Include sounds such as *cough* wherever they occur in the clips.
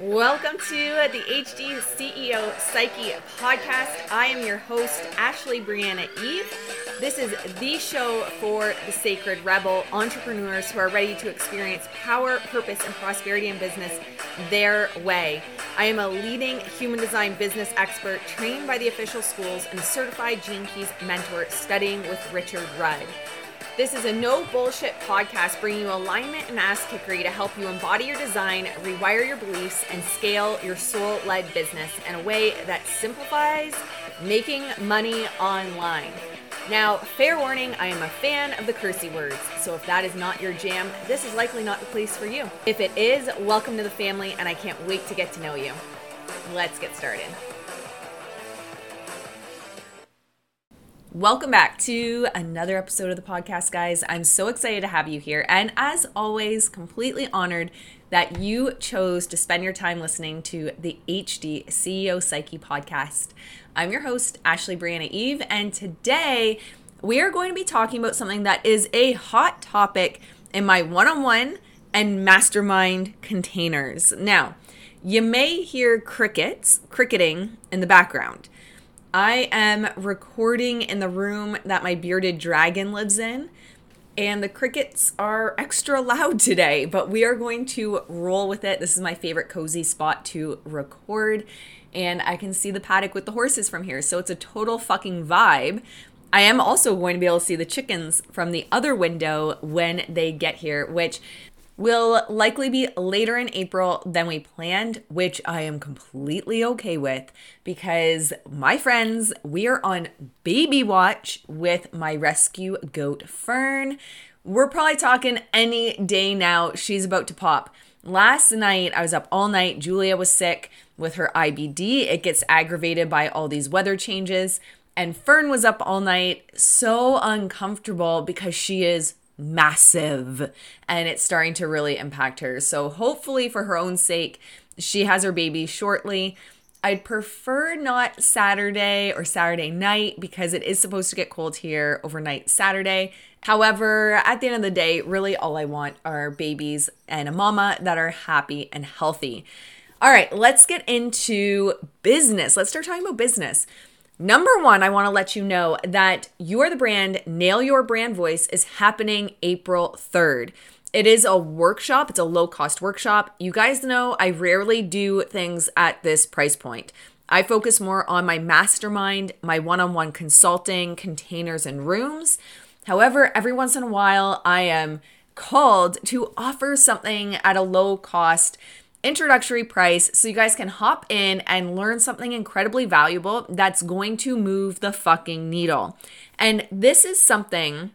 Welcome to the HD CEO Psyche podcast. I am your host, Ashley Briana Eve. This is the show for the sacred rebel entrepreneurs who are ready to experience power, purpose, and prosperity in business their way. I am a leading human design business expert trained by the official schools and certified Gene Keys mentor studying with Richard Rudd. This is a no bullshit podcast bringing you alignment and ass kickery to help you embody your design, rewire your beliefs, and scale your soul led business in a way that simplifies making money online. Now, fair warning, I am a fan of the cursey words, so if that is not your jam, this is likely not the place for you. If it is, welcome to the family, and I can't wait to get to know you. Let's get started. Welcome back to another episode of the podcast, guys. I'm so excited to have you here. And as always, completely honored that you chose to spend your time listening to the HD CEO Psyche podcast. I'm your host, Ashley Briana Eve, and today we are going to be talking about something that is a hot topic in my one on one and mastermind containers. Now, you may hear crickets, cricketing in the background. I am recording in the room that my bearded dragon lives in, and the crickets are extra loud today, but we are going to roll with it. This is my favorite cozy spot to record, and I can see the paddock with the horses from here, so it's a total fucking vibe. I am also going to be able to see the chickens from the other window when they get here, which will likely be later in April than we planned, which I am completely okay with because my friends, we are on baby watch with my rescue goat Fern. We're probably talking any day now. She's about to pop. Last night, I was up all night. Julia was sick with her IBD. It gets aggravated by all these weather changes. And Fern was up all night, so uncomfortable because she is massive and it's starting to really impact her. So, hopefully, for her own sake, she has her baby shortly. I'd prefer not Saturday or Saturday night because it is supposed to get cold here overnight Saturday. However, at the end of the day, really all I want are babies and a mama that are happy and healthy. All right, let's get into business. Let's start talking about business. Number one, I want to let you know that You Are the Brand, Nail Your Brand Voice is happening April 3rd. It is a workshop, it's a low cost workshop. You guys know I rarely do things at this price point. I focus more on my mastermind, my one on one consulting, containers, and rooms. However, every once in a while, I am called to offer something at a low cost introductory price so you guys can hop in and learn something incredibly valuable that's going to move the fucking needle. And this is something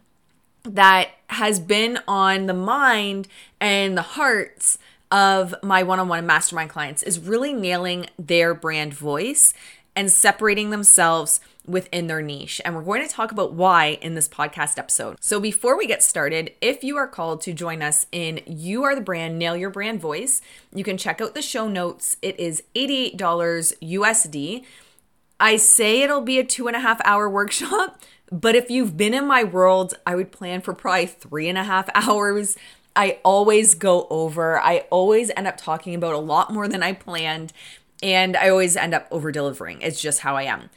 that has been on the mind and the hearts of my one-on-one mastermind clients is really nailing their brand voice and separating themselves within their niche. And we're going to talk about why in this podcast episode. So before we get started, if you are called to join us in You Are the Brand, Nail Your Brand Voice, you can check out the show notes. It is $88 USD. I say it'll be a two and a half hour workshop, *laughs* but if you've been in my world, I would plan for probably three and a half *laughs* hours. I always go over. I always end up talking about a lot more than I planned, and I always end up over delivering. It's just how I am.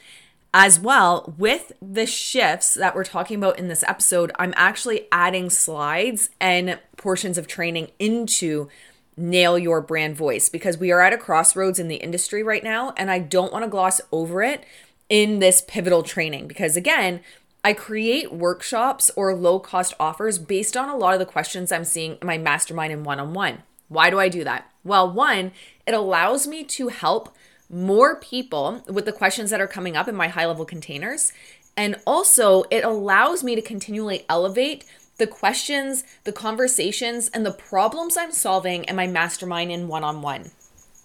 As well, with the shifts that we're talking about in this episode, I'm actually adding slides and portions of training into nail your brand voice because we are at a crossroads in the industry right now. And I don't want to gloss over it in this pivotal training because, again, I create workshops or low cost offers based on a lot of the questions I'm seeing in my mastermind and one on one. Why do I do that? Well, one, it allows me to help more people with the questions that are coming up in my high level containers. And also, it allows me to continually elevate the questions, the conversations, and the problems I'm solving in my mastermind in one on one.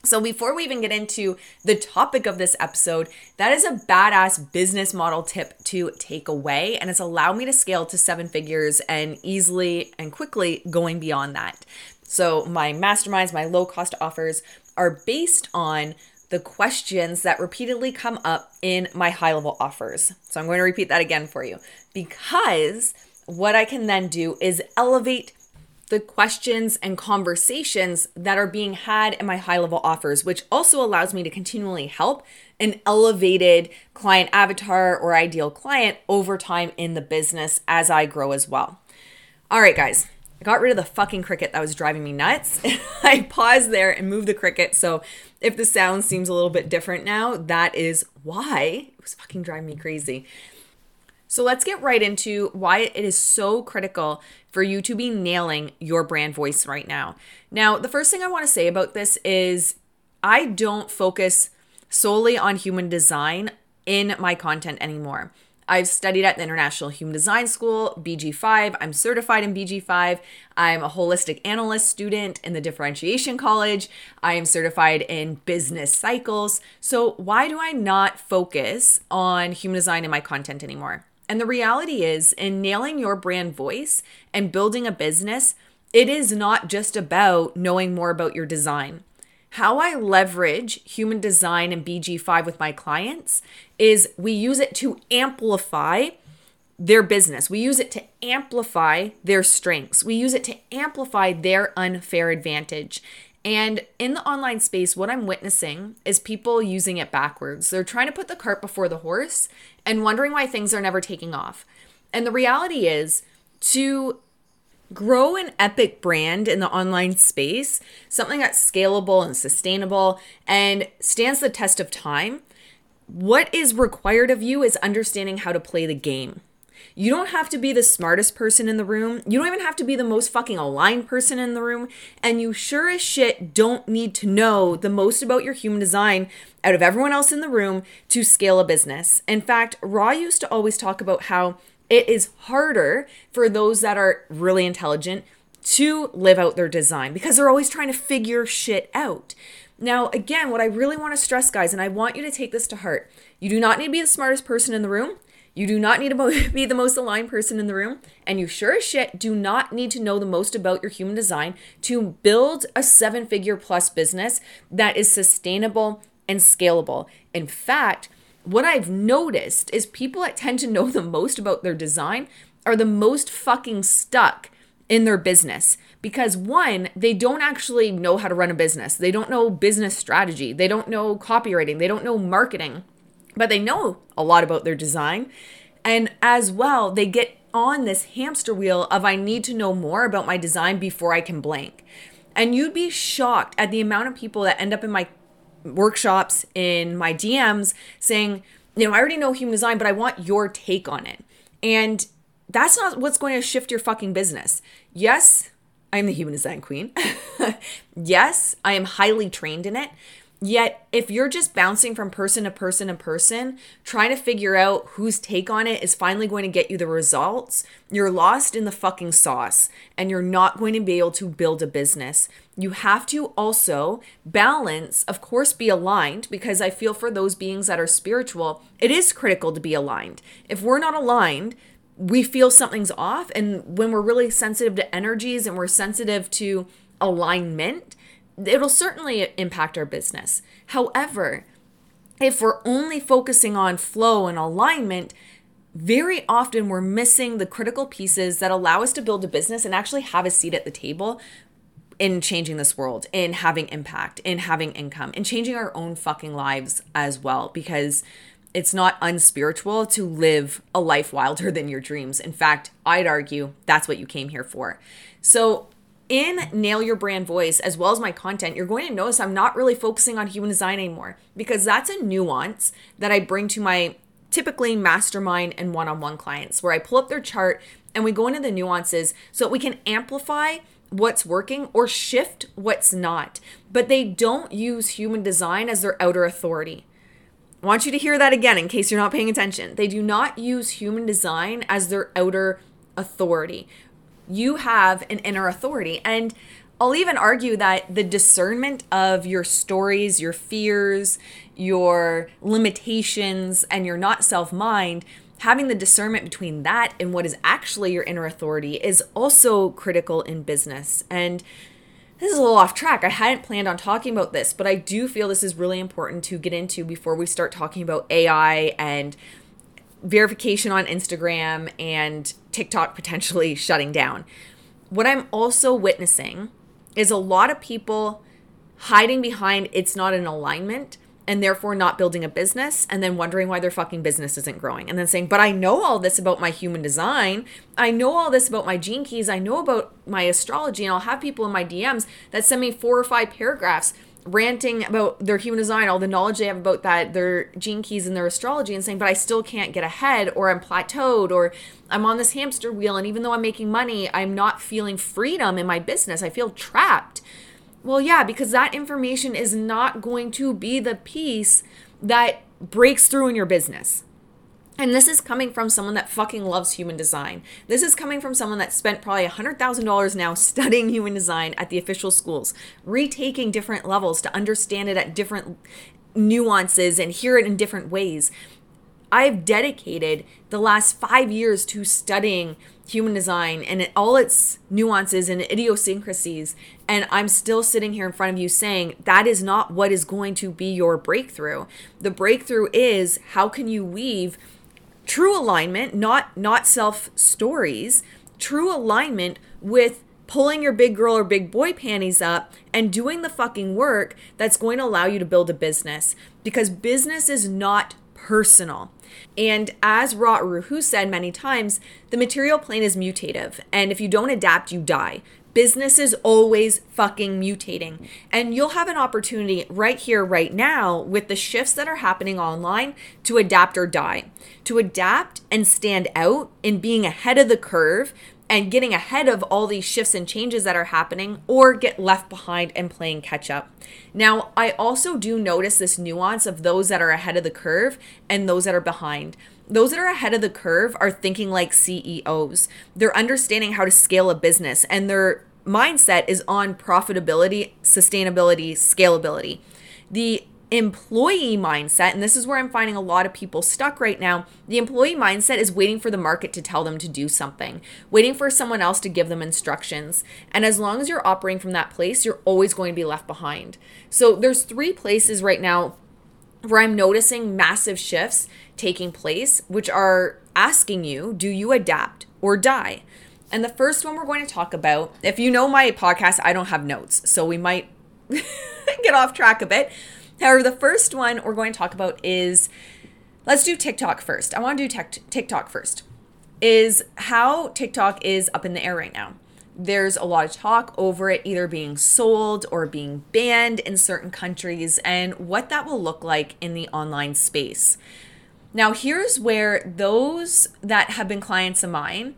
So, before we even get into the topic of this episode, that is a badass business model tip to take away. And it's allowed me to scale to seven figures and easily and quickly going beyond that. So, my masterminds, my low cost offers are based on the questions that repeatedly come up in my high level offers. So I'm going to repeat that again for you because what I can then do is elevate the questions and conversations that are being had in my high level offers, which also allows me to continually help an elevated client avatar or ideal client over time in the business as I grow as well. All right, guys, I got rid of the fucking cricket that was driving me nuts. *laughs* I paused there and moved the cricket. So if the sound seems a little bit different now, that is why it was fucking driving me crazy. So let's get right into why it is so critical for you to be nailing your brand voice right now. Now, the first thing I want to say about this is I don't focus solely on human design in my content anymore. I've studied at the International Human Design School, BG5. I'm certified in BG5. I'm a holistic analyst student in the Differentiation College. I am certified in business cycles. So, why do I not focus on human design in my content anymore? And the reality is, in nailing your brand voice and building a business, it is not just about knowing more about your design. How I leverage human design and BG5 with my clients is we use it to amplify their business. We use it to amplify their strengths. We use it to amplify their unfair advantage. And in the online space, what I'm witnessing is people using it backwards. They're trying to put the cart before the horse and wondering why things are never taking off. And the reality is to grow an epic brand in the online space, something that's scalable and sustainable and stands the test of time, what is required of you is understanding how to play the game. You don't have to be the smartest person in the room. You don't even have to be the most fucking aligned person in the room. And you sure as shit don't need to know the most about your human design out of everyone else in the room to scale a business. In fact, Ra used to always talk about how it is harder for those that are really intelligent to live out their design because they're always trying to figure shit out. Now, again, what I really want to stress, guys, and I want you to take this to heart you do not need to be the smartest person in the room. You do not need to *laughs* be the most aligned person in the room. And you sure as shit do not need to know the most about your human design to build a seven figure plus business that is sustainable and scalable. In fact, what I've noticed is people that tend to know the most about their design are the most fucking stuck in their business because one, they don't actually know how to run a business. They don't know business strategy. They don't know copywriting. They don't know marketing, but they know a lot about their design. And as well, they get on this hamster wheel of I need to know more about my design before I can blank. And you'd be shocked at the amount of people that end up in my workshops in my DMs saying, you know, I already know human design, but I want your take on it. And that's not what's going to shift your fucking business. Yes, I'm the human design queen. *laughs* yes, I am highly trained in it. Yet, if you're just bouncing from person to person to person, trying to figure out whose take on it is finally going to get you the results, you're lost in the fucking sauce and you're not going to be able to build a business. You have to also balance, of course, be aligned because I feel for those beings that are spiritual, it is critical to be aligned. If we're not aligned, we feel something's off. And when we're really sensitive to energies and we're sensitive to alignment, it'll certainly impact our business. However, if we're only focusing on flow and alignment, very often we're missing the critical pieces that allow us to build a business and actually have a seat at the table in changing this world, in having impact, in having income, in changing our own fucking lives as well. Because it's not unspiritual to live a life wilder than your dreams. In fact, I'd argue that's what you came here for. So, in Nail Your Brand Voice, as well as my content, you're going to notice I'm not really focusing on human design anymore because that's a nuance that I bring to my typically mastermind and one on one clients where I pull up their chart and we go into the nuances so that we can amplify what's working or shift what's not. But they don't use human design as their outer authority. Want you to hear that again in case you're not paying attention. They do not use human design as their outer authority you have an inner authority. And I'll even argue that the discernment of your stories, your fears, your limitations, and your not self mind, having the discernment between that and what is actually your inner authority is also critical in business. And this is a little off track. I hadn't planned on talking about this, but I do feel this is really important to get into before we start talking about AI and verification on Instagram and TikTok potentially *laughs* shutting down. what I'm also witnessing is a lot of people hiding behind it's not an alignment and therefore not building a business and then wondering why their fucking business isn't growing and then saying but i know all this about my human design. I know all this about my gene keys. I know about my astrology and i'll have people in my dms that send me four or five paragraphs ranting about their human design all the knowledge they have about that their gene keys and their astrology and saying but i still can't get ahead or i'm plateaued or i'm on this hamster wheel and even though i'm making money i'm not feeling freedom in my business. I feel trapped well, yeah, because that information is not going to be the piece that breaks through in your business. And this is coming from someone that fucking loves human design. This is coming from someone that spent probably $100,000 now *laughs* studying human design at the official schools, retaking different levels to understand it at different nuances and hear it in different ways. I've dedicated the last five years to studying human design and all its nuances and idiosyncrasies. And I'm still sitting here in front of you saying that is not what is going to be your breakthrough. The breakthrough is how can you weave true alignment, not not self stories, true alignment with pulling your big girl or big boy panties up and doing the fucking work that's going to allow you to build a business because business is not personal. And as Ra Uru Hu said many times, the material plane is mutative. And if you don't adapt, you die. Business is always fucking mutating. And you'll have an opportunity right here, right now, with the shifts that are happening online to adapt or die. To adapt and stand out in being ahead of the curve and getting ahead of all these shifts and changes that are happening or get left behind and playing catch up. Now, I also do notice this nuance of those that are ahead of the curve and those that are behind. Those that are ahead of the curve are thinking like CEOs. They're understanding how to scale a business and their mindset is on profitability, sustainability, scalability. The employee mindset, and this is where I'm finding a lot of people stuck right now. The employee mindset is waiting for the market to tell them to do something, waiting for someone else to give them instructions. And as long as you're operating from that place, you're always going to be left behind. So there's three places right now where I'm noticing massive shifts taking place, which are asking you, do you adapt or die? And the first one we're going to talk about, if you know my podcast, I don't have notes, so we might *laughs* get off track a bit. However, the first one we're going to talk about is let's do TikTok first. I want to do TikTok first. Is how TikTok is up in the air right now. There's a lot of talk over it either being sold or being banned in certain countries and what that will look like in the online space. Now, here's where those that have been clients of mine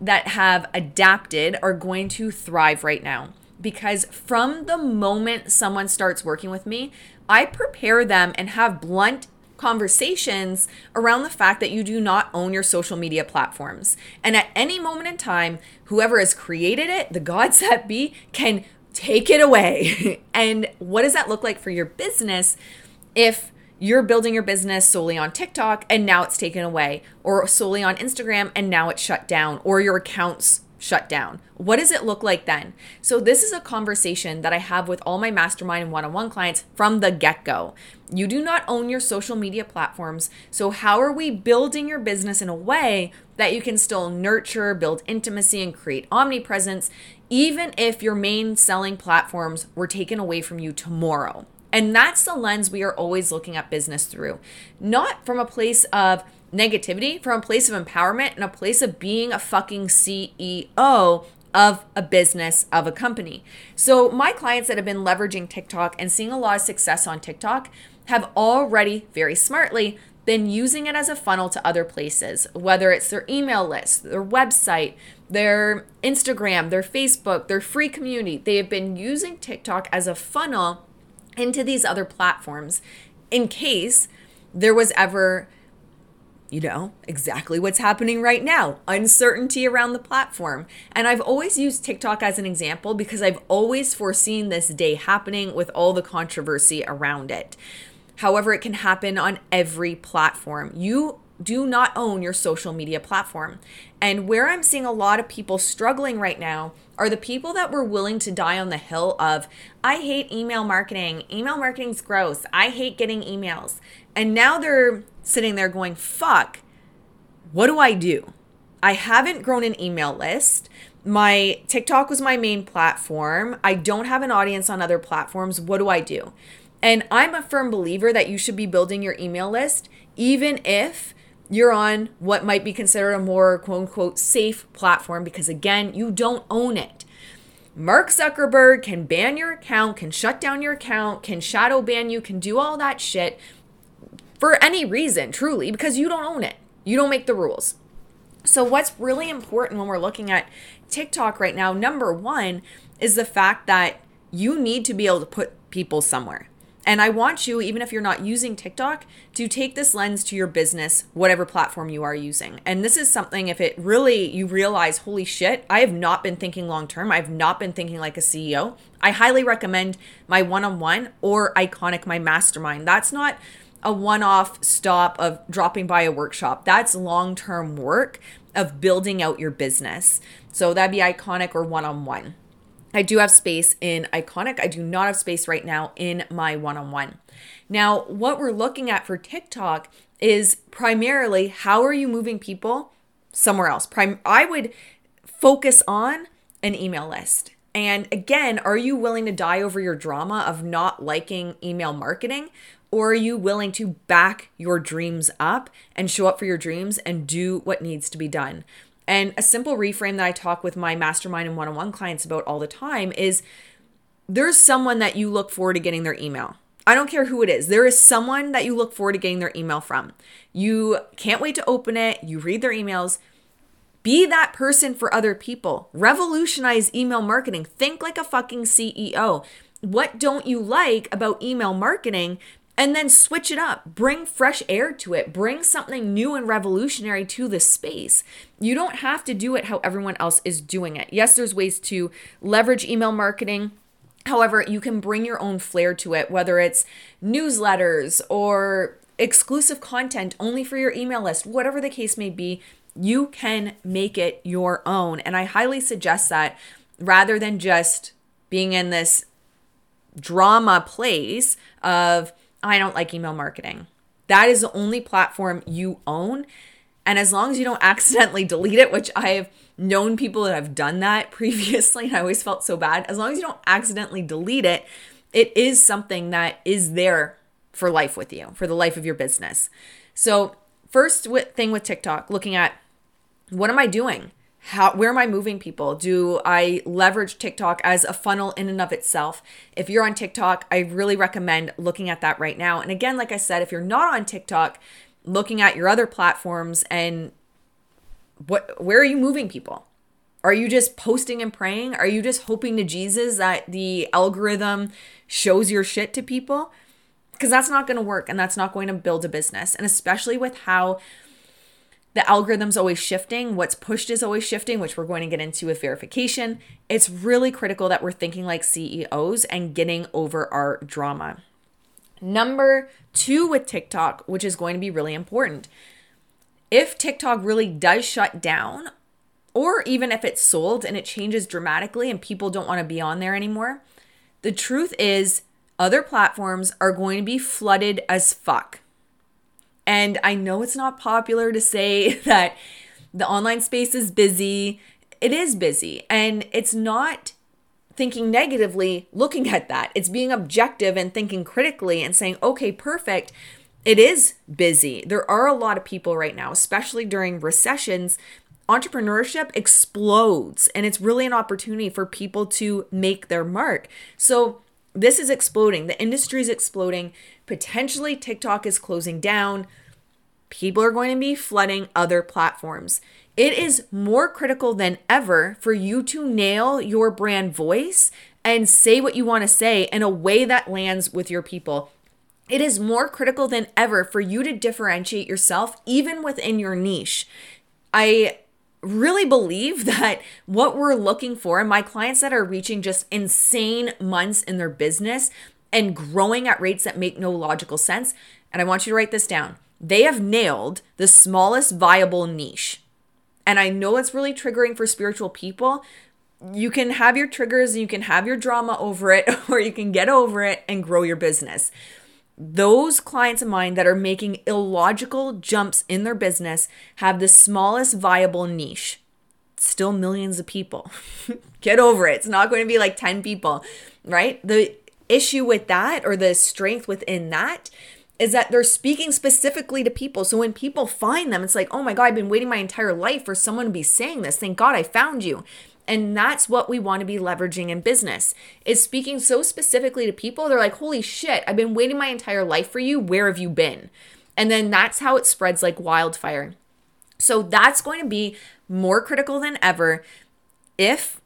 that have adapted are going to thrive right now because from the moment someone starts working with me, I prepare them and have blunt conversations around the fact that you do not own your social media platforms. And at any moment in time, whoever has created it, the gods *laughs* that be, can take it away. *laughs* and what does that look like for your business if you're building your business solely on TikTok and now it's taken away, or solely on Instagram and now it's shut down, or your accounts shut down? What does it look like then? So, this is a conversation that I have with all my mastermind and one on one clients from the get go. You do not own your social media platforms. So, how are we building your business in a way that you can still nurture, build intimacy, and create omnipresence, even if your main selling platforms were taken away from you tomorrow? And that's the lens we are always looking at business through, not from a place of negativity from a place of empowerment and a place of being a fucking CEO of a business, of a company. So, my clients that have been leveraging TikTok and seeing a lot of success on TikTok have already very smartly been using it as a funnel to other places, whether it's their email list, their website, their Instagram, their Facebook, their free community. They have been using TikTok as a funnel into these other platforms in case there was ever you know, exactly what's happening right now uncertainty around the platform. And I've always used TikTok as an example because I've always foreseen this day happening with all the controversy around it. However, it can happen on every platform. You do not own your social media platform. And where I'm seeing a lot of people struggling right now are the people that were willing to die on the hill of, I hate email marketing. Email marketing's gross. I hate getting emails. And now they're sitting there going, fuck, what do I do? I haven't grown an email list. my TikTok was my main platform. I don't have an audience on other platforms. What do I do? And I'm a firm believer that you should be building your email list, even if you're on what might be considered a more quote unquote safe platform, because again, you don't own it. Mark Zuckerberg can ban your account, can shut down your account, can shadow ban you, can do all that shit for any reason, truly, because you don't own it. You don't make the rules. So, what's really important when we're looking at TikTok right now, number one, is the fact that you need to be able to put people somewhere. And I want you, even if you're not using TikTok, to take this lens to your business, whatever platform you are using. And this is something, if it really, you realize, holy shit, I have not been thinking long term. I've not been thinking like a CEO. I highly recommend my one on one or Iconic, my mastermind. That's not a one off stop of dropping by a workshop. That's long term work of building out your business. So that'd be Iconic or one on one. I do have space in Iconic. I do not have space right now in my one on one. Now, what we're looking at for TikTok is primarily how are you moving people somewhere else? I would focus on an email list. And again, are you willing to die over your drama of not liking email marketing? Or are you willing to back your dreams up and show up for your dreams and do what needs to be done? And a simple reframe that I talk with my mastermind and one on one clients about all the time is there's someone that you look forward to getting their email. I don't care who it is. There is someone that you look forward to getting their email from. You can't wait to open it, you read their emails. Be that person for other people. Revolutionize email marketing. Think like a fucking CEO. What don't you like about email marketing? And then switch it up. Bring fresh air to it. Bring something new and revolutionary to the space. You don't have to do it how everyone else is doing it. Yes, there's ways to leverage email marketing. However, you can bring your own flair to it, whether it's newsletters or exclusive content only for your email list, whatever the case may be, you can make it your own. And I highly suggest that rather than just being in this drama place of, I don't like email marketing. That is the only platform you own. And as long as you don't *laughs* accidentally delete it, which I have known people that have done that *laughs* previously, and I always felt so bad, as long as you don't accidentally delete it, it is something that is there for life with you, for the life of your business. So, first thing with TikTok, looking at what am I doing? How where am i moving people? Do i leverage tiktok as a funnel in and of itself? If you're on tiktok i really recommend looking at that right now. And again like i said if you're not on tiktok looking at your other platforms and what where are you moving people? Are you just posting and praying? Are you just hoping to jesus that the algorithm shows your shit to people? Because that's not going to work and that's not going to build a business. And especially with how the algorithm's always shifting. What's pushed is always shifting, which we're going to get into with verification. It's really critical that we're thinking like CEOs and getting over our drama. Number two with TikTok, which is going to be really important. If TikTok really does shut down, or even if it's sold and it changes dramatically and people don't want to be on there anymore, the truth is other platforms are going to be flooded as fuck. And I know it's not popular to say *laughs* that the online space is busy. It is busy. And it's not thinking negatively looking at that. It's being objective and thinking critically and saying, okay, perfect. It is busy. There are a lot of people right now, especially during recessions. Entrepreneurship explodes, and it's really an opportunity for people to make their mark. So, this is exploding. The industry is exploding. Potentially, TikTok is closing down. People are going to be flooding other platforms. It is more critical than ever for you to nail your brand voice and say what you want to say in a way that lands with your people. It is more critical than ever for you to differentiate yourself, even within your niche. I really believe *laughs* that what we're looking for, and my clients that are reaching just insane months in their business and growing at rates that make no logical sense, and I want you to write this down. They have nailed the smallest viable niche. And I know it's really triggering for spiritual people. You can have your triggers you can have your drama over it, *laughs* or you can get over it and grow your business. Those clients of mine that are making illogical jumps in their business have the smallest viable niche. still millions of people. *laughs* Get over it. It's not going to be like 10 people, right? The issue with that or the strength within that is that they're speaking specifically to people. So when people find them, it's like, oh my God, I've been waiting my entire life for someone to be saying this. Thank God I found you. And that's what we want to be leveraging in business is speaking so specifically to people. They're like, holy shit, I've been waiting my entire life for you. Where have you been? And then that's how it spreads like wildfire. So that's going to be more critical than ever if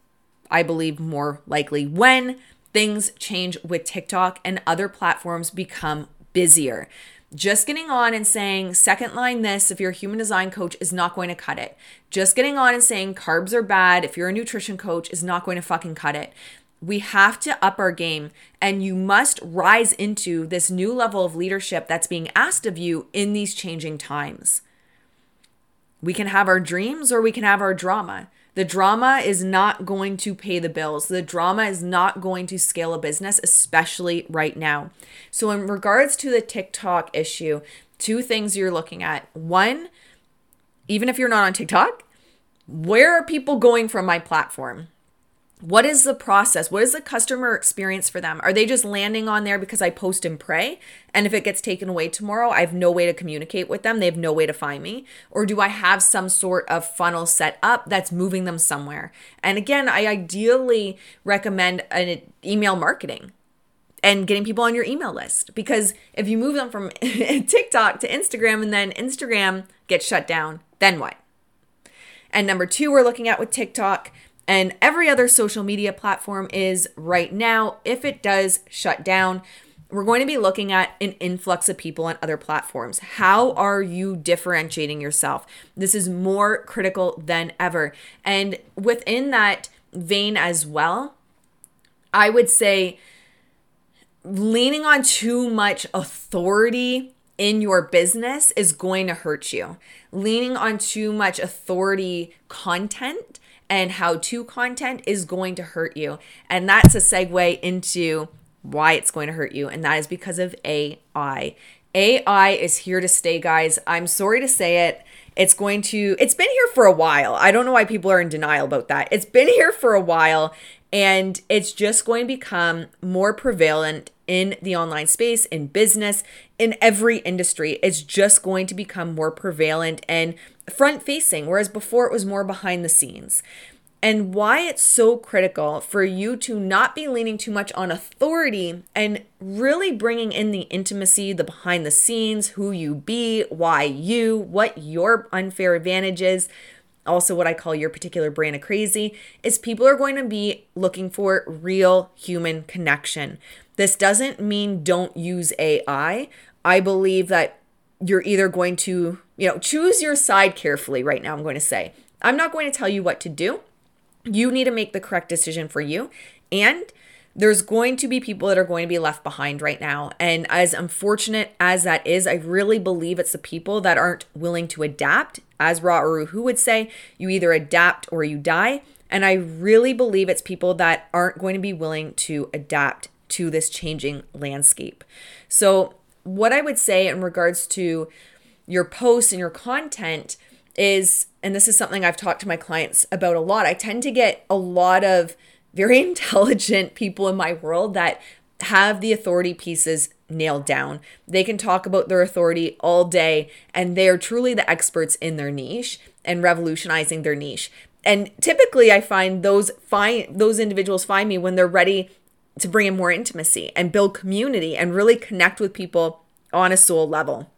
I believe more likely when things change with TikTok and other platforms become busier. Just getting on and saying second line this if you're a human design coach is not going to cut it. Just getting on and saying carbs are bad if you're a nutrition coach is not going to fucking cut it. We have to up our game and you must rise into this new level of leadership that's being asked of you in these changing times. We can have our dreams or we can have our drama. The drama is not going to pay the bills. The drama is not going to scale a business, especially right now. So, in regards to the TikTok issue, two things you're looking at. One, even if you're not on TikTok, where are people going from my platform? What is the process? What is the customer experience for them? Are they just landing on there because I post and pray? And if it gets taken away tomorrow, I have no way to communicate with them. They have no way to find me. Or do I have some sort of funnel set up that's moving them somewhere? And again, I ideally recommend an email marketing and getting people on your email list because if you move them from *laughs* TikTok to Instagram and then Instagram gets shut down, then what? And number two, we're looking at with TikTok and every other social media platform is right now. If it does shut down, we're going to be looking at an influx of people on other platforms. How are you differentiating yourself? This is more critical than ever. And within that vein as well, I would say leaning on too much authority in your business is going to hurt you. Leaning on too much authority content and how to content is going to hurt you. And that's a segue into why it's going to hurt you. And that is because of AI. AI is here to stay, guys. I'm sorry to say it. It's going to, it's been here for a while. I don't know why people are in denial about that. It's been here for a while and it's just going to become more prevalent in the online space, in business, in every industry. It's just going to become more prevalent and front facing, whereas before it was more behind the scenes. And why it's so critical for you to not be leaning too much on authority and really bringing in the intimacy, the behind the scenes, who you be, why you, what your unfair advantage is, also what I call your particular brand of crazy, is people are going to be looking for real human connection. This doesn't mean don't use AI. I believe that you're either going to, you know, choose your side carefully right now, I'm going to say. I'm not going to tell you what to do. You need to make the correct decision for you. And there's going to be people that are going to be left behind right now. And as unfortunate as that is, I really believe it's the people that aren't willing to adapt. As Ra Uru Hu would say, you either adapt or you die. And I really believe it's people that aren't going to be willing to adapt to this changing landscape. So, what I would say in regards to your posts and your content is, and this is something I've talked to my clients about a lot, I tend to get a lot of very *laughs* intelligent people in my world that have the authority pieces nailed down. They can talk about their authority all day and they are truly the experts in their niche and revolutionizing their niche. And typically I find those find those individuals find me when they're ready to bring in more intimacy and build community and really connect with people on a soul level.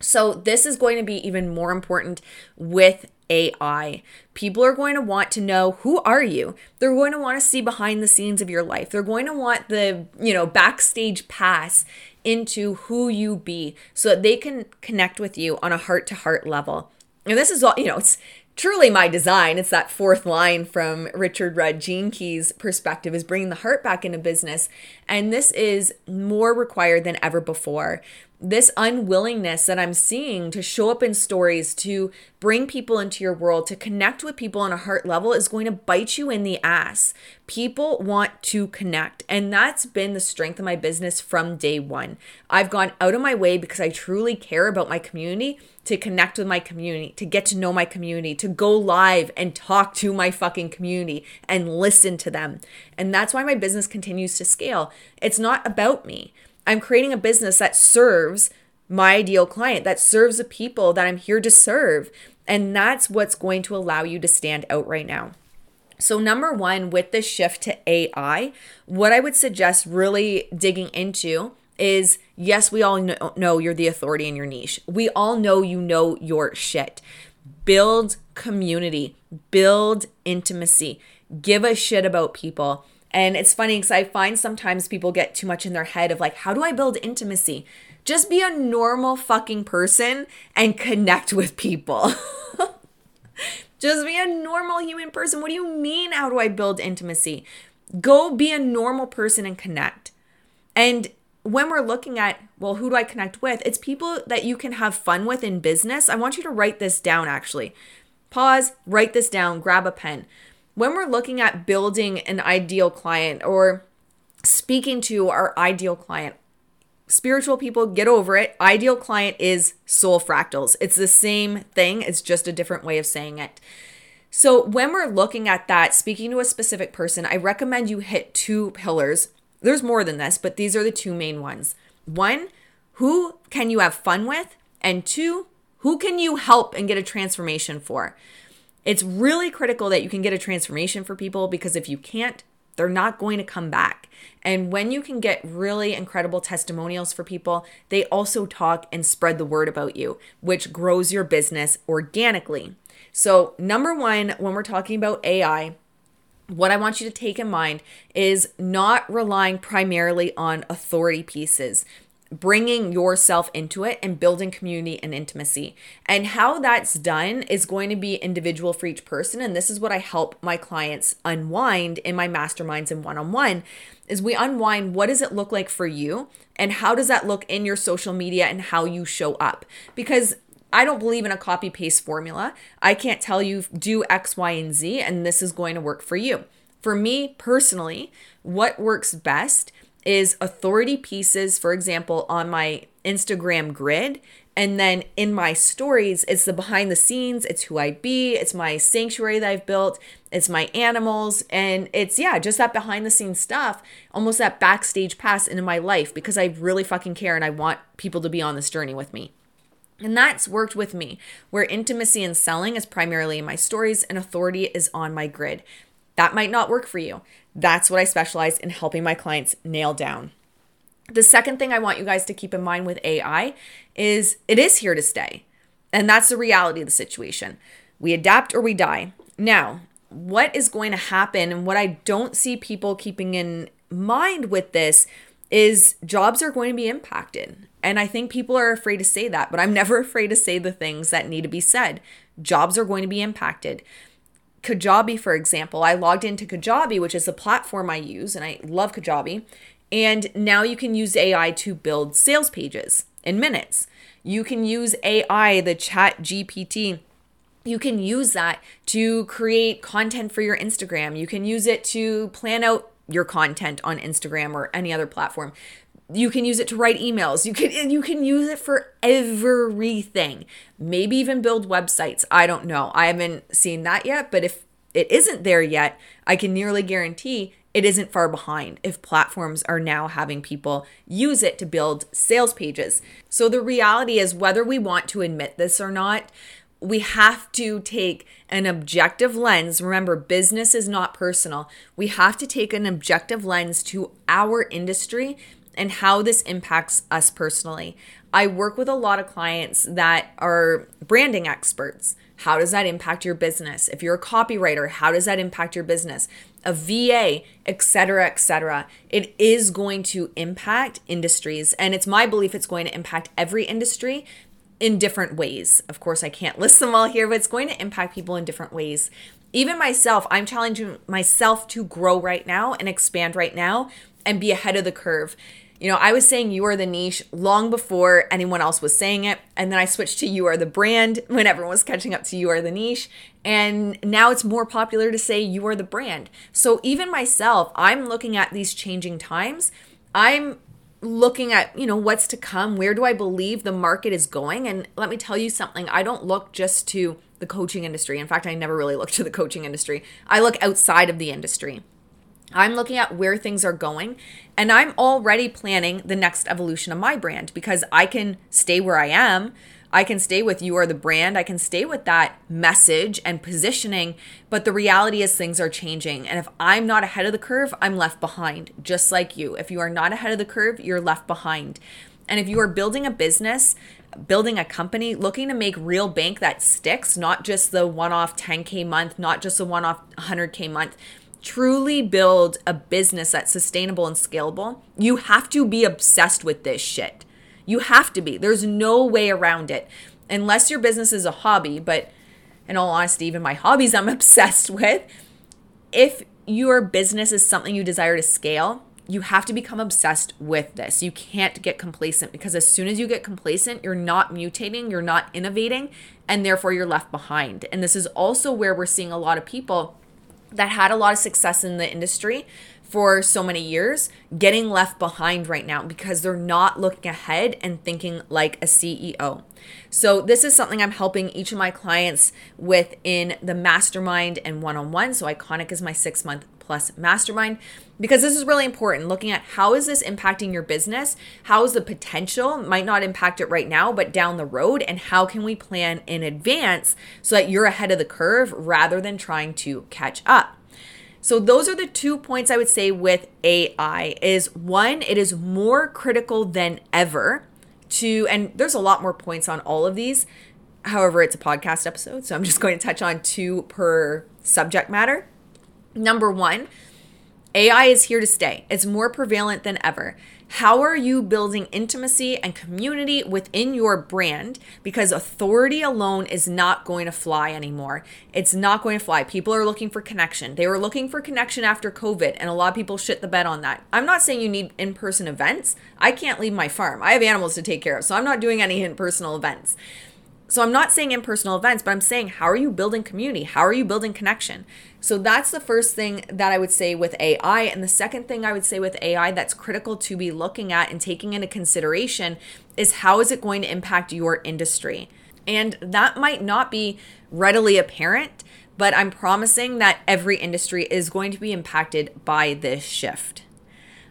So, this is going to be even more important with AI. People are going to want to know who are you? They're going to want to see behind the scenes of your life. They're going to want the, you know, backstage pass into who you be so that they can connect with you on a heart to heart level. And this is all, you know, it's truly my design. It's that fourth line from Richard Rudd Keys' perspective is bringing the heart back into business. And this is more required than ever before. This unwillingness that I'm seeing to show up in stories, to bring people into your world, to connect with people on a heart level is going to bite you in the ass. People want to connect. And that's been the strength of my business from day one. I've gone out of my way because I truly care about my community to connect with my community, to get to know my community, to go live and talk to my fucking community and listen to them. And that's why my business continues to scale. It's not about me. I'm creating a business that serves my ideal client, that serves the people that I'm here to serve. And that's what's going to allow you to stand out right now. So, number one, with the shift to AI, what I would suggest really digging into is yes, we all know, you're the authority in your niche. We all know you know your shit. Build community, build intimacy, give a shit about people. And it's funny because I find sometimes people get too much in their head of like, how do I build intimacy? Just be a normal fucking person and connect with people. *laughs* Just be a normal human person. What do you mean, how do I build intimacy? Go be a normal person and connect. And when we're looking at, well, who do I connect with? It's people that you can have fun with in business. I want you to write this down actually. Pause, write this down, grab a pen when we're looking at building an ideal client or speaking to our ideal client, spiritual people get over it. Ideal client is soul fractals. It's the same thing, it's just a different way of saying it. So, when we're looking at that, speaking to a specific person, I recommend you hit two pillars. There's more than this, but these are the two main ones. One, who can you have fun with? And two, who can you help and get a transformation for? It's really critical that you can get a transformation for people because if you can't, they're not going to come back. And when you can get really incredible testimonials for people, they also talk and spread the word about you, which grows your business organically. So, number one, when we're talking about AI, what I want you to take in mind is not relying primarily on authority pieces bringing yourself into it and building community and intimacy. And how that's done is going to be individual for each person and this is what I help my clients unwind in my masterminds and one-on-one is we unwind what does it look like for you and how does that look in your social media and how you show up? Because I don't believe in a copy paste formula. I can't tell you do X, Y, and Z and this is going to work for you. For me personally, what works best is authority pieces, for example, on my Instagram grid. And then in my stories, it's the behind the scenes, it's who I be, it's my sanctuary that I've built, it's my animals, and it's, yeah, just that behind the scenes stuff, almost that backstage pass into my life because I really fucking care and I want people to be on this journey with me. And that's worked with me, where intimacy and selling is primarily in my stories and authority is on my grid. That might not work for you. That's what I specialize in helping my clients nail down. The second thing I want you guys to keep in mind with AI is it is here to stay. And that's the reality of the situation. We adapt or we die. Now, what is going to happen and what I don't see people keeping in mind with this is jobs are going to be impacted. And I think people are afraid to say that, but I'm *laughs* never afraid to say the things that need to be said. Jobs are going to be impacted. Kajabi, for example, I logged into Kajabi, which is the platform I use, and I love Kajabi. And now you can use AI to build sales pages in minutes. You can use AI, the chat GPT. You can use that to create content for your Instagram. You can use it to plan out your content on Instagram or any other platform you can use it to write emails. You can you can use it for everything. Maybe even build websites. I don't know. I haven't seen that yet but if it isn't there yet i can nearly guarantee it isn't far behind if platforms are now having people use it to build sales pages. So the reality is whether we want to admit this or not we have to take an objective lens. Remember, business is not personal. We have to take an objective lens to our industry and how this impacts us personally. I work with a lot of clients that are branding experts. How does that impact your business? If you're a copywriter, how does that impact your business? A VA, etc., etc. It is going to impact industries, and it's my belief it's going to impact every industry in different ways. Of course, I can't *laughs* list them all here, but it's going to impact people in different ways. Even myself, I'm challenging myself to grow right now and expand right now and be ahead of the curve You know, I was saying you are the niche long before anyone else was saying it. And then I switched to you are the brand *laughs* when everyone was catching up to you are the niche. And now it's more popular to say you are the brand. So even myself, I'm looking at these changing times. I'm looking at, you know, what's to come. Where do I believe the market is going? And let me tell you something, I don't look just to the coaching industry. In fact, I never really look to the coaching industry. I look outside of the industry. I'm looking at where things are going and I'm already planning the next evolution of my brand because I can stay where I am. I can stay with you are the brand. I can stay with that message and positioning. But the reality is things are changing. And if I'm not ahead of the curve, I'm left behind, just like you. If you are not ahead of the curve, you're left behind. And if you are building a business, building a company, looking to make real bank that sticks, not just the one off 10K month, not just the one off 100K month, truly build a business that's sustainable and scalable, you have to be obsessed with this shit. You have to be. There's no way around it. Unless your business is a hobby, but in all honesty, even my hobbies I'm *laughs* obsessed with. If your business is something you desire to scale, you have to become obsessed with this. You can't get complacent because as soon as you get complacent, you're not mutating, you're not innovating, and therefore you're left behind. And this is also where we're seeing a lot of people that had a lot of success in the industry for so many years getting left behind right now because they're not looking ahead and thinking like a CEO. So, this is something I'm helping each of my clients with in the mastermind and one on one. So, Iconic is my six month plus mastermind because this is really important looking at how is this impacting your business? How is the potential? Might not impact it right now but down the road and how can we plan in advance so that you're ahead of the curve rather than trying to catch up? So those are the two points I would say with AI is one it is more critical than ever to and there's a lot more points on all of these however it's a podcast episode so I'm just going to touch on two per subject matter. Number one, AI is here to stay. It's more prevalent than ever. How are you building intimacy and community within your brand? Because authority alone is not going to fly anymore. It's not going to fly. People are looking for connection. They were looking for connection after COVID, and a lot of people shit the bed on that. I'm not saying you need in person events. I can't leave my farm. I have animals to take care of, so I'm not doing any in personal events. So I'm not saying impersonal events, but I'm saying how are you building community? How are you building connection? So that's the first thing that I would say with AI. And the second thing I would say with AI that's critical to be looking at and taking into consideration is how is it going to impact your industry? And that might not be readily apparent, but I'm promising that every industry is going to be impacted by this shift.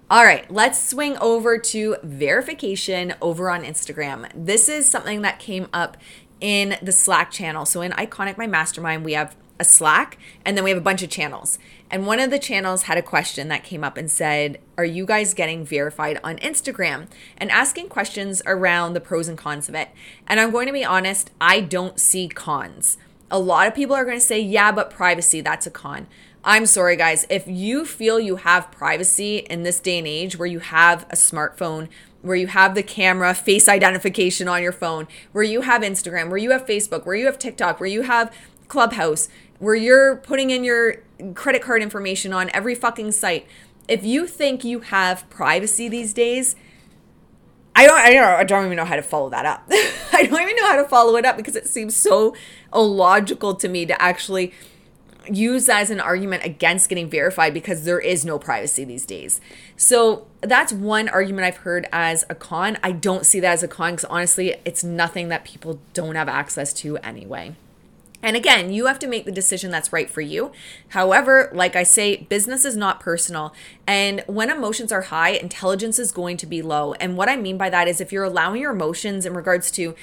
All right, let's swing over to verification over on Instagram. This is something that came up in the Slack channel. So in Iconic My Mastermind, we have a Slack and then we have a bunch of channels. And one of the channels had a question that came up and said, Are you guys getting verified on Instagram? And asking questions around the pros and cons of it. And I'm going to be honest, I don't see cons. A lot of people are going to say, Yeah, but privacy, that's a con. I'm sorry, guys. If you feel you have privacy in this day and age where you have a smartphone, where you have the camera face identification on your phone, where you have Instagram, where you have Facebook, where you have TikTok, where you have Clubhouse, where you're putting in your credit card information on every fucking site. If you think you have privacy these days, I don't, I don't, I don't even know how to follow that up. *laughs* I don't even know how to follow it up because it seems so illogical to me to actually use that as an argument against getting verified because there is no privacy these days. So that's one argument I've heard as a con. I don't see that as a con because honestly, it's nothing that people don't have access to anyway. And again, you have to make the decision that's right for you. However, like I say, business is not personal. And when emotions are high, intelligence is going to be low. And what I mean by that is if you're allowing your emotions in regards to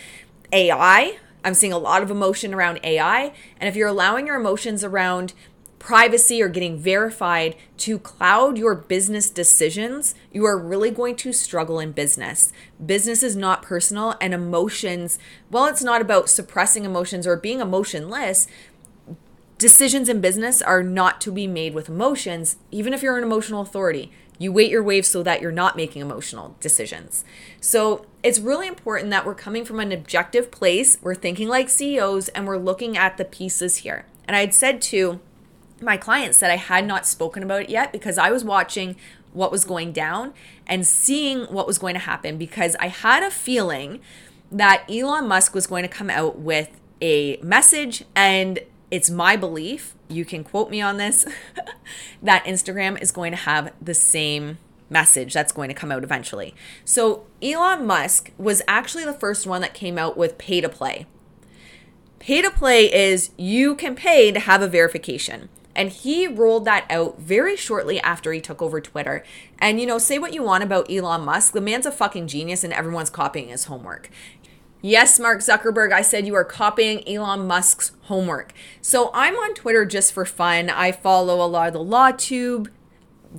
AI, I'm seeing a lot of emotion around AI. And if you're allowing your emotions around privacy or getting verified to cloud your business decisions, you are really going to struggle in business. Business is not personal, and emotions, well, it's not about suppressing emotions or being emotionless. Decisions in business are not to be made with emotions, even if you're an emotional authority. You wait your wave so that you're not making emotional decisions. So it's really important that we're coming from an objective place. We're thinking like CEOs and we're looking at the pieces here. And I had said too, my clients that I had not spoken about it yet because I was watching what was going down and seeing what was going to happen because I had a feeling that Elon Musk was going to come out with a message and it's my belief, you can quote me on this, *laughs* that Instagram is going to have the same message that's going to come out eventually. So, Elon Musk was actually the first one that came out with pay to play. Pay to play is you can pay to have a verification. And he rolled that out very shortly after he took over Twitter. And, you know, say what you want about Elon Musk, the man's a fucking genius and everyone's copying his homework. Yes, Mark Zuckerberg, I said you are copying Elon Musk's homework. So I'm on Twitter just for fun. I follow a lot of the LawTube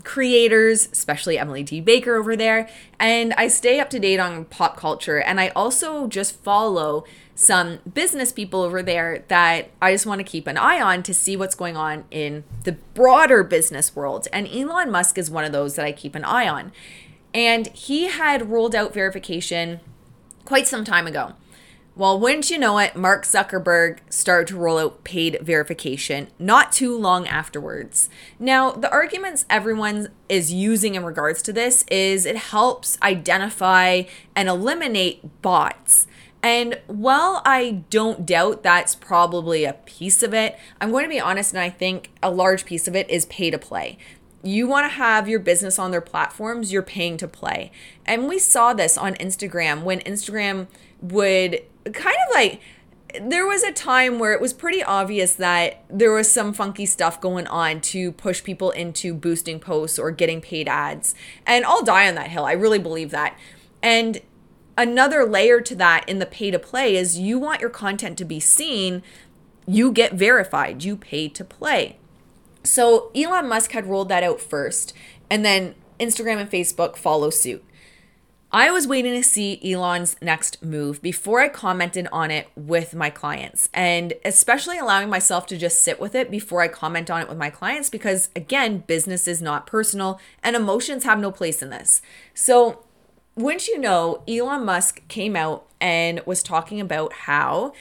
creators, especially Emily D. Baker over there, and I stay up to date on pop culture. And I also just follow some business people over there that I just want to keep an eye on to see what's going on in the broader business world. And Elon Musk is one of those that I keep an eye on. And he had rolled out verification quite some time ago. Well, wouldn't you know it, Mark Zuckerberg started to roll out paid verification not too long afterwards. Now, the arguments everyone is using in regards to this is it helps identify and eliminate bots. And while I don't doubt that's probably a piece of it, I'm going to be honest and I think a large piece of it is pay to play. You want to have your business on their platforms, you're paying to play. And we saw this on Instagram when Instagram would kind of like there was a time where it was pretty obvious that there was some funky stuff going on to push people into boosting posts or getting paid ads. And I'll die on that hill. I really believe that. And another layer to that in the pay to play is you want your content to be seen, you get verified, you pay to play. So Elon Musk had rolled that out first, and then Instagram and Facebook follow suit. I was waiting to see Elon's next move before I commented on it with my clients, and especially allowing myself to just sit with it before I comment on it with my clients because, again, business is not personal and emotions have no place in this. So, wouldn't you know, Elon Musk came out and was talking about how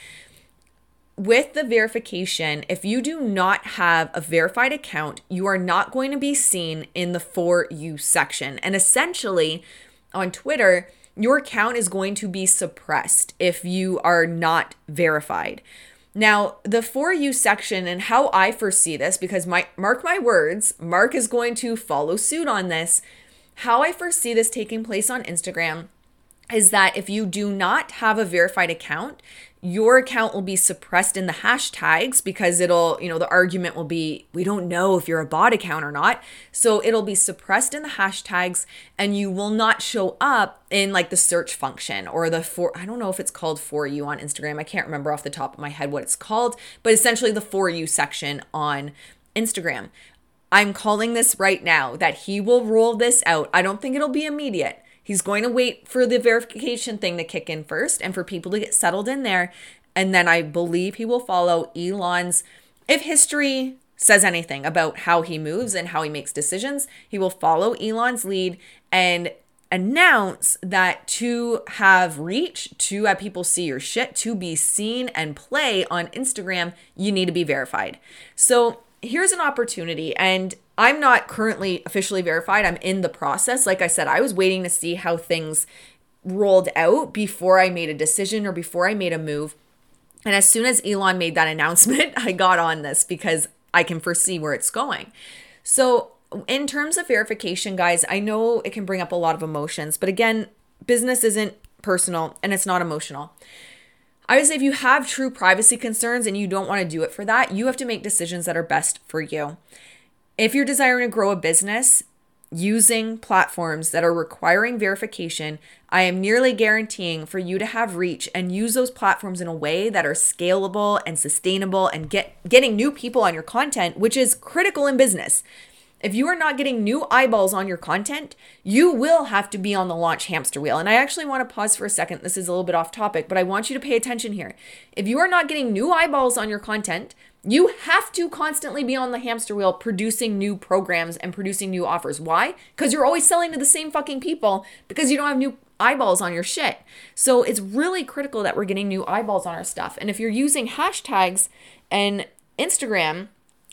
with the verification, if you do not have a verified account, you are not going to be seen in the for you section. And essentially, on Twitter, your account is going to be suppressed if you are not verified. Now, the for you section and how I foresee this, because my mark my words, Mark is going to follow suit on this. How I foresee this taking place on Instagram is that if you do not have a verified account, your account will be suppressed in the hashtags because it'll, you know, the argument will be we don't know if you're a bot account or not. So it'll be suppressed in the hashtags and you will not show up in like the search function or the for I don't know if it's called for you on Instagram. I can't remember off the top of my head what it's called, but essentially the for you section on Instagram. I'm calling this right now that he will roll this out. I don't think it'll be immediate. He's going to wait for the verification thing to kick in first and for people to get settled in there. And then I believe he will follow Elon's, if history says anything about how he moves and how he makes decisions, he will follow Elon's lead and announce that to have reach, to have people see your shit, to be seen and play on Instagram, you need to be verified. So here's an opportunity. And I'm not currently officially verified. I'm in the process. Like I said, I was waiting to see how things rolled out before I made a decision or before I made a move. And as soon as Elon made that *laughs* announcement, I got on this because I can foresee where it's going. So, in terms of verification, guys, I know it can bring up a lot of emotions, but again, business isn't personal and it's not emotional. Say if you have true privacy concerns and you don't want to do it for that, you have to make decisions that are best for you. If you're desiring to grow a business using platforms that are requiring verification, I am nearly guaranteeing for you to have reach and use those platforms in a way that are scalable and sustainable and get getting new people on your content, which is critical in business. If you are not getting new eyeballs on your content, you will have to be on the launch hamster wheel. And I actually want to pause for a second. This is a little bit off topic, but I want you to pay attention here. If you are not getting new eyeballs on your content, you have to constantly be on the hamster wheel producing new programs and producing new offers. Why? Because you're always selling to the same fucking people because you don't have new eyeballs on your shit. So it's really critical that we're getting new eyeballs on our stuff. And if you're using hashtags and Instagram,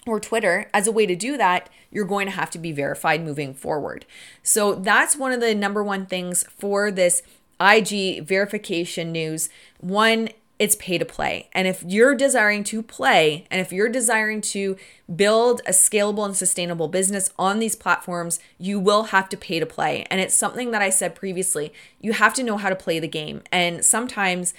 or Twitter, as a way to do that, you're going to have to be verified moving forward. So that's one of the number one things for this IG verification news. One, it's pay to play. And if you're desiring to play and if you're desiring to build a scalable and sustainable business on these platforms, you will have to pay to play. And it's something that I said previously. You have to know how to play the game. And sometimes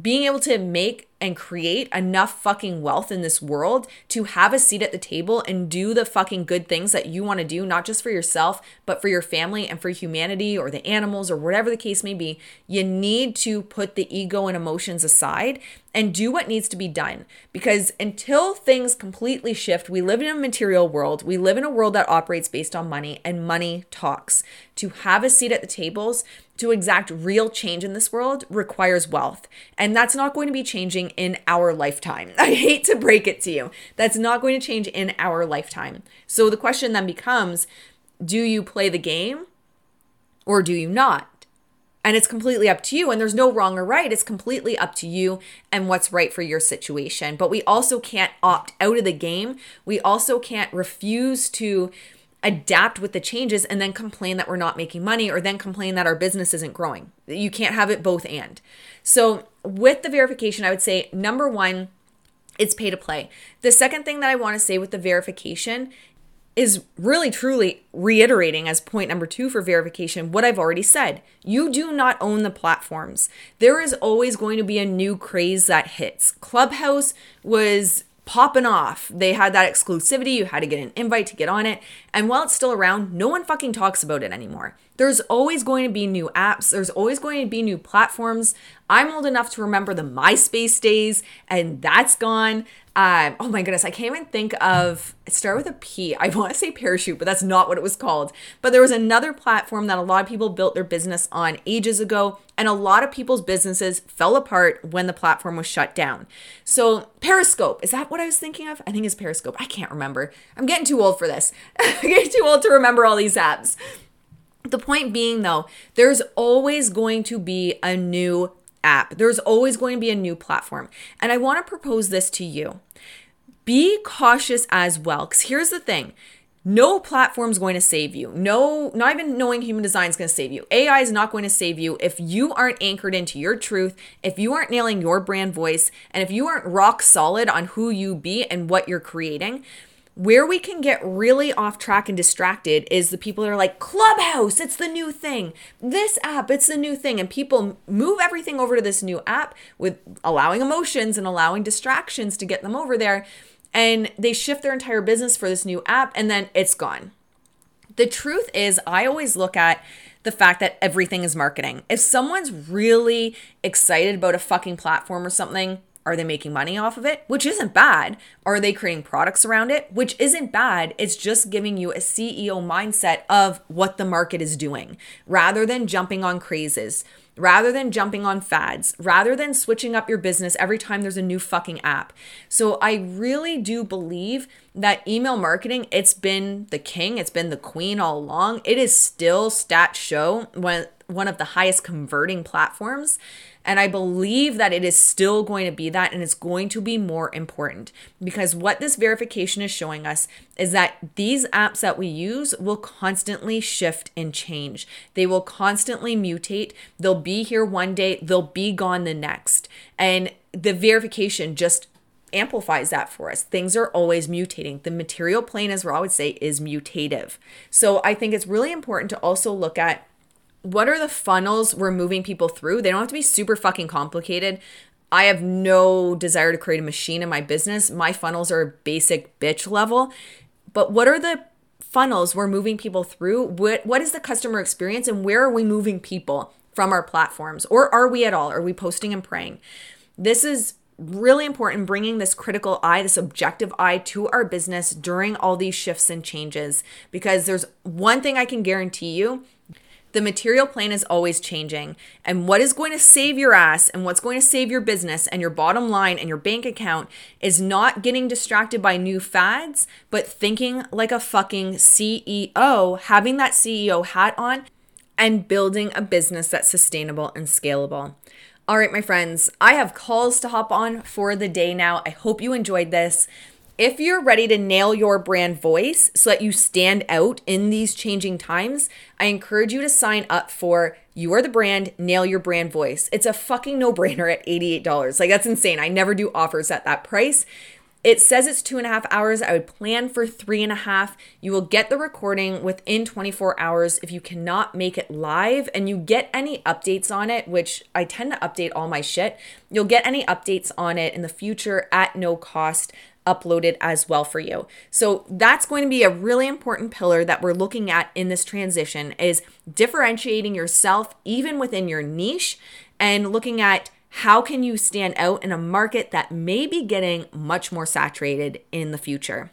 being able to make and create enough fucking wealth in this world to have a seat at the table and do the fucking good things that you want to do, not just for yourself, but for your family and for humanity or the animals or whatever the case may be, you need to put the ego and emotions aside and do what needs to be done. Because until things completely shift, we live in a material world. We live in a world that operates based on money, and money talks. To have a seat at the tables, to exact real change in this world requires wealth. And that's not going to be changing in our lifetime. *laughs* I hate to break it to you. That's not going to change in our lifetime. So the question then becomes do you play the game or do you not? And it's completely up to you. And there's no wrong or right. It's completely up to you and what's right for your situation. But we also can't opt out of the game. We also can't refuse to adapt with the changes and then complain that we're not making money or then complain that our business isn't growing. You can't have it both and. So, with the verification, I would say number one, it's pay to play. The second thing that I want to say with the verification is really truly reiterating as point number two for verification what I've already said. You do not own the platforms. There is always going to be a new craze that hits. Clubhouse was popping off. They had that exclusivity. You had to get an invite to get on it. And while it's still around, no one fucking talks about it anymore. There's always going to be new apps, there's always going to be new platforms. I'm old enough to remember the MySpace days, and that's gone. Um, oh my goodness, I can't even think of start with a P. I want to say parachute, but that's not what it was called. But there was another platform that a lot of people built their business on ages ago, and a lot of people's businesses fell apart when the platform was shut down. So Periscope, is that what I was thinking of? I think it's Periscope. I can't remember. I'm getting too old for this. *laughs* I'm getting too old to remember all these apps. The point being, though, there's always going to be a new app. There's always going to be a new platform. And I want to propose this to you. Be cautious as well. Because here's the thing no platform is going to save you. No, not even knowing human design is going to save you. AI is not going to save you if you aren't anchored into your truth, if you aren't nailing your brand voice, and if you aren't rock solid on who you be and what you're creating. Where we can get really off track and distracted is the people that are like, Clubhouse, it's the new thing. This app, it's the new thing. And people move everything over to this new app with allowing emotions and allowing distractions to get them over there. And they shift their entire business for this new app and then it's gone. The truth is, I always look at the fact that everything is marketing. If someone's really excited about a fucking platform or something, are they making money off of it? Which isn't bad. Are they creating products around it? Which isn't bad. It's just giving you a CEO mindset of what the market is doing rather than jumping on crazes, rather than jumping on fads, rather than switching up your business every time there's a new fucking app. So I really do believe that email marketing, it's been the king, it's been the queen all along. It is still stat show when one of the highest converting platforms. And I believe that it is still going to be that and it's going to be more important because what this verification is showing us is that these apps that we use will constantly shift and change. They will constantly mutate. They'll be here one day, they'll be gone the next. And the verification just amplifies that for us. Things are always mutating. The material plane, as Ra would say, is mutative. So I think it's really important to also look at what are the funnels we're moving people through? They don't have to be super fucking complicated. I have no desire to create a machine in my business. My funnels are basic bitch level. But what are the funnels we're moving people through? What what is the customer experience and where are we moving people from our platforms? Or are we at all? Are we posting and praying? This is really important bringing this critical eye, this objective eye to our business during all these shifts and changes because there's one thing I can guarantee you the material plan is always changing. And what is going to save your ass and what's going to save your business and your bottom line and your bank account is not getting distracted by new fads, but thinking like a fucking CEO, having that CEO hat on and building a business that's sustainable and scalable. All right, my friends, I have calls to hop on for the day now. I hope you enjoyed this. If you're ready to nail your brand voice so that you stand out in these changing times, I encourage you to sign up for You Are the Brand, Nail Your Brand Voice. It's a fucking no brainer at $88. Like, that's insane. I never do offers at that price. It says it's two and a half hours. I would plan for three and a half. You will get the recording within 24 hours if you cannot make it live and you get any updates on it, which I tend to update all my shit. You'll get any updates on it in the future at no cost uploaded as well for you. So that's going to be a really important pillar that we're looking at in this transition is differentiating yourself even within your niche and looking at how can you stand out in a market that may be getting much more saturated in the future?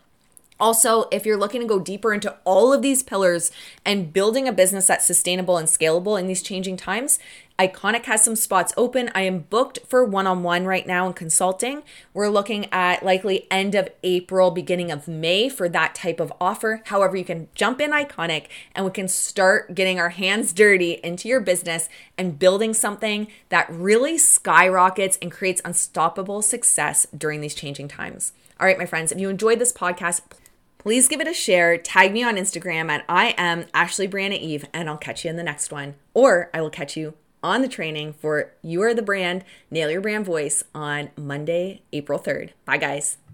Also, if you're looking to go deeper into all of these pillars and building a business that's sustainable and scalable in these changing times, Iconic has some spots open. I am booked for one on one right now in consulting. We're looking at likely end of April, beginning of May for that type of offer. However, you can jump in Iconic and we can start getting our hands dirty into your business and building something that really skyrockets and creates unstoppable success during these changing times. All right, my friends, if you enjoyed this podcast, please give it a share. Tag me on Instagram at I am Ashley Briana Eve, and I'll catch you in the next one. Or I will catch you on the training for You Are the Brand, Nail Your Brand Voice on Monday, April 3rd. Bye, guys.